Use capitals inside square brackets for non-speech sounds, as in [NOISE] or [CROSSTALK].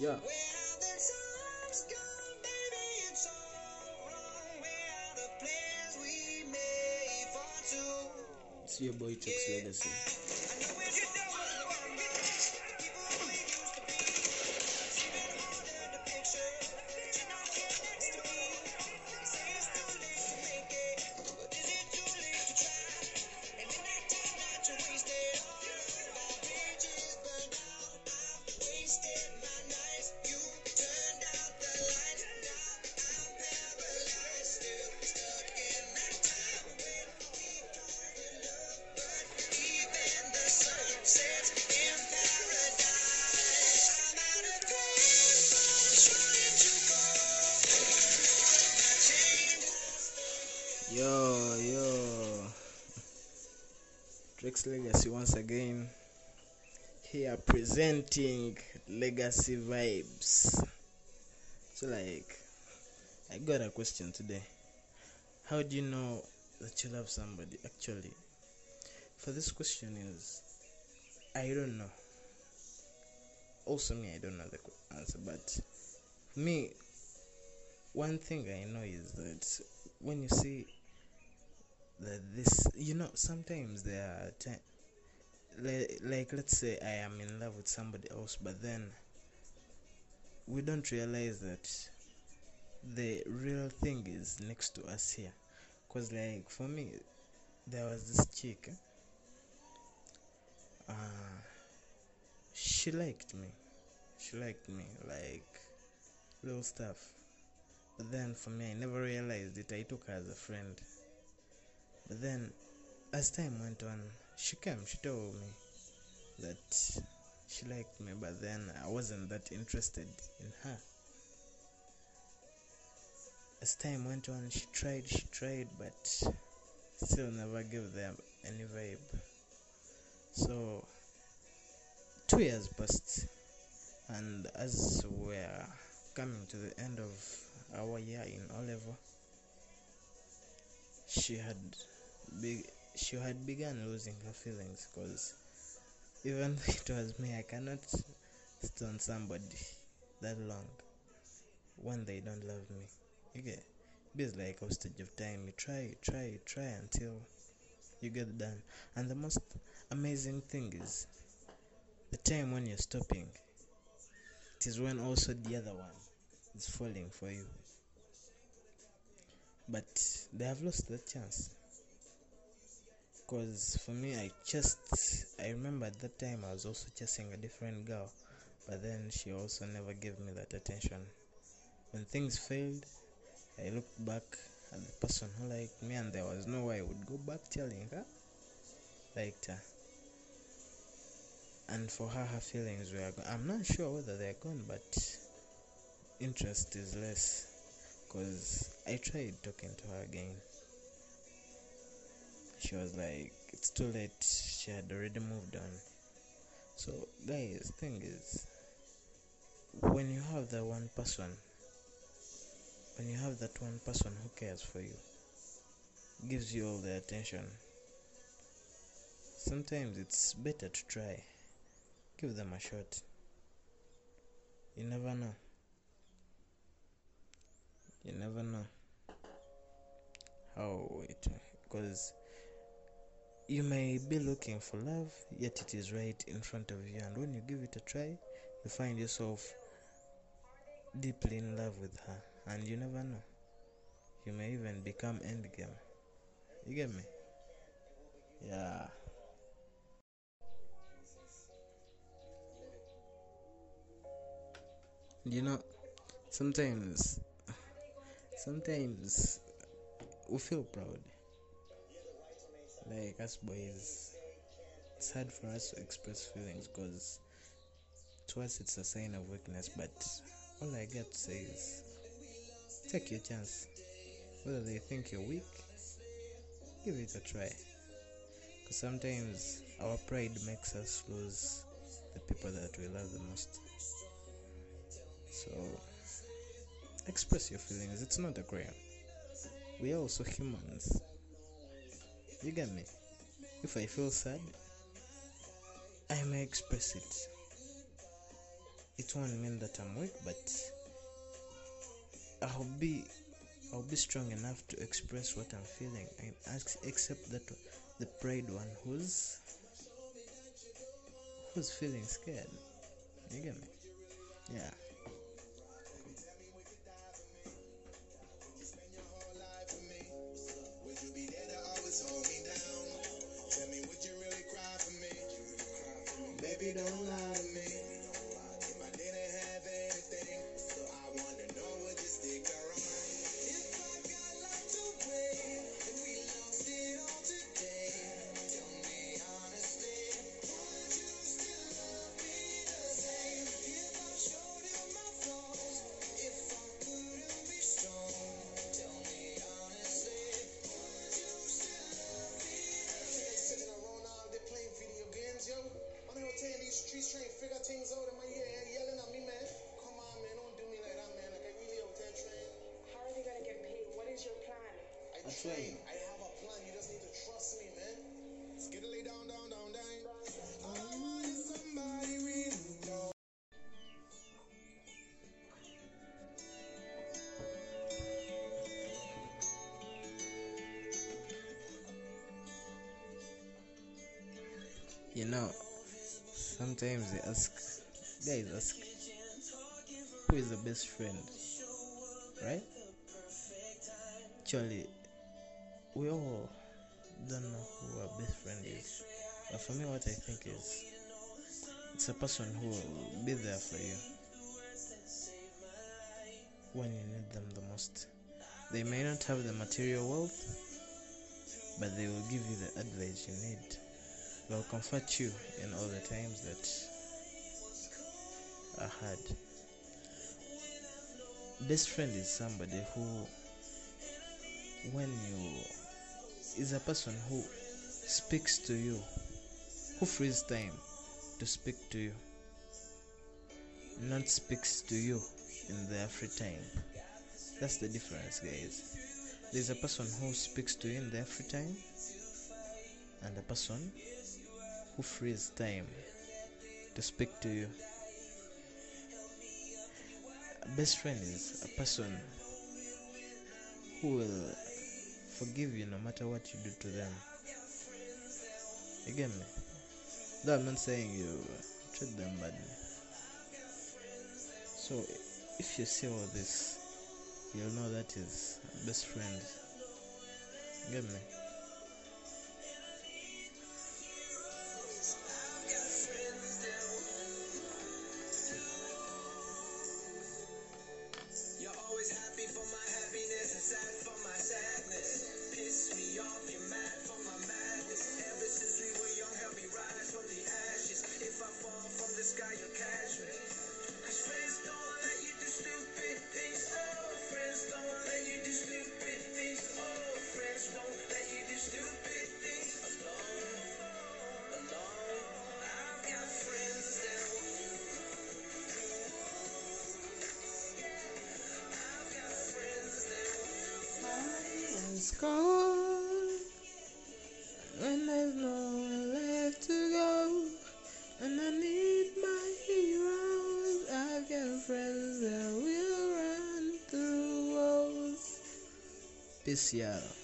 Yeah. It's your boy Tex Legacy. Yo, yo. Drex Legacy once again. Here presenting Legacy Vibes. So, like, I got a question today. How do you know that you love somebody? Actually, for this question is, I don't know. Also, me, I don't know the answer, but me, one thing I know is that when you see this you know sometimes there are like, like let's say i am in love with somebody else but then we don't realize that the real thing is next to us here. Because like for me there was this chick uh, she liked me. She liked me like little stuff. But then for me i never realized it. I took her as a friend but then, as time went on, she came, she told me that she liked me, but then I wasn't that interested in her. As time went on, she tried, she tried, but still never gave them any vibe. So, two years passed, and as we're coming to the end of our year in O level, she had big she had begun losing her feelings because even though [LAUGHS] it was me i cannot stay on somebody that long when they don't love me. You get it's like a stage of time. You try you try you try until you get done. And the most amazing thing is the time when you're stopping it is when also the other one is falling for you. But they have lost that chance because for me i just i remember at that time i was also chasing a different girl but then she also never gave me that attention. When things failed i looked back at the person who liked me and there was no way i would go back telling her liked her. And for her her feelings were gone. I'm not sure whether they're gone but interest is less because I tried talking to her again. She was like, it's too late. She had already moved on. So, guys, thing is, when you have that one person, when you have that one person who cares for you, gives you all the attention, sometimes it's better to try. Give them a shot. You never know. You never know how it because you may be looking for love yet it is right in front of you and when you give it a try you find yourself deeply in love with her and you never know. You may even become endgame. You get me? Yeah. You know sometimes sometimes we feel proud like us boys it's hard for us to express feelings because to us it's a sign of weakness but all i got to say is take your chance. Whether they think you're weak give it a try. Because sometimes our pride makes us lose the people that we love the most. So express your feelings it's not a crime. We are also humans you get me if i feel sad i may express it it won't mean that I'm weak, but I'll be I'll be strong enough to express what I'm feeling and accept that the pride one who's who's feeling scared. You get me? Yeah. Baby, don't lie yelling at me, man. Come on, man, don't do me like that, man. Like I really out there. How are gonna get paid? What is your plan? I train. I have a plan. You just need to trust me, man. Skiddly down, down, down, down. I somebody really know. You know sometimes they ask, guys ask, who is the best friend? Right? Actually, we all don't know who our best friend is. But for me, what I think is, it's a person who will be there for you when you need them the most. They may not have the material wealth, but they will give you the advice you need will comfort you in all the times that are hard. Best friend is somebody who, when you, is a person who speaks to you, who frees time to speak to you, not speaks to you in their free time. That's the difference, guys. There's a person who speaks to you in their free time, and a person who frees time to speak to you. A best friend is a person who will forgive you no matter what you do to them. You get? Though I'm not saying you treat them badly. So if you see all this, you'll know that is best friend. Get me? Cold when there's nowhere left to go, and I need my heroes. I've got friends that will run through walls. Peace, y'all.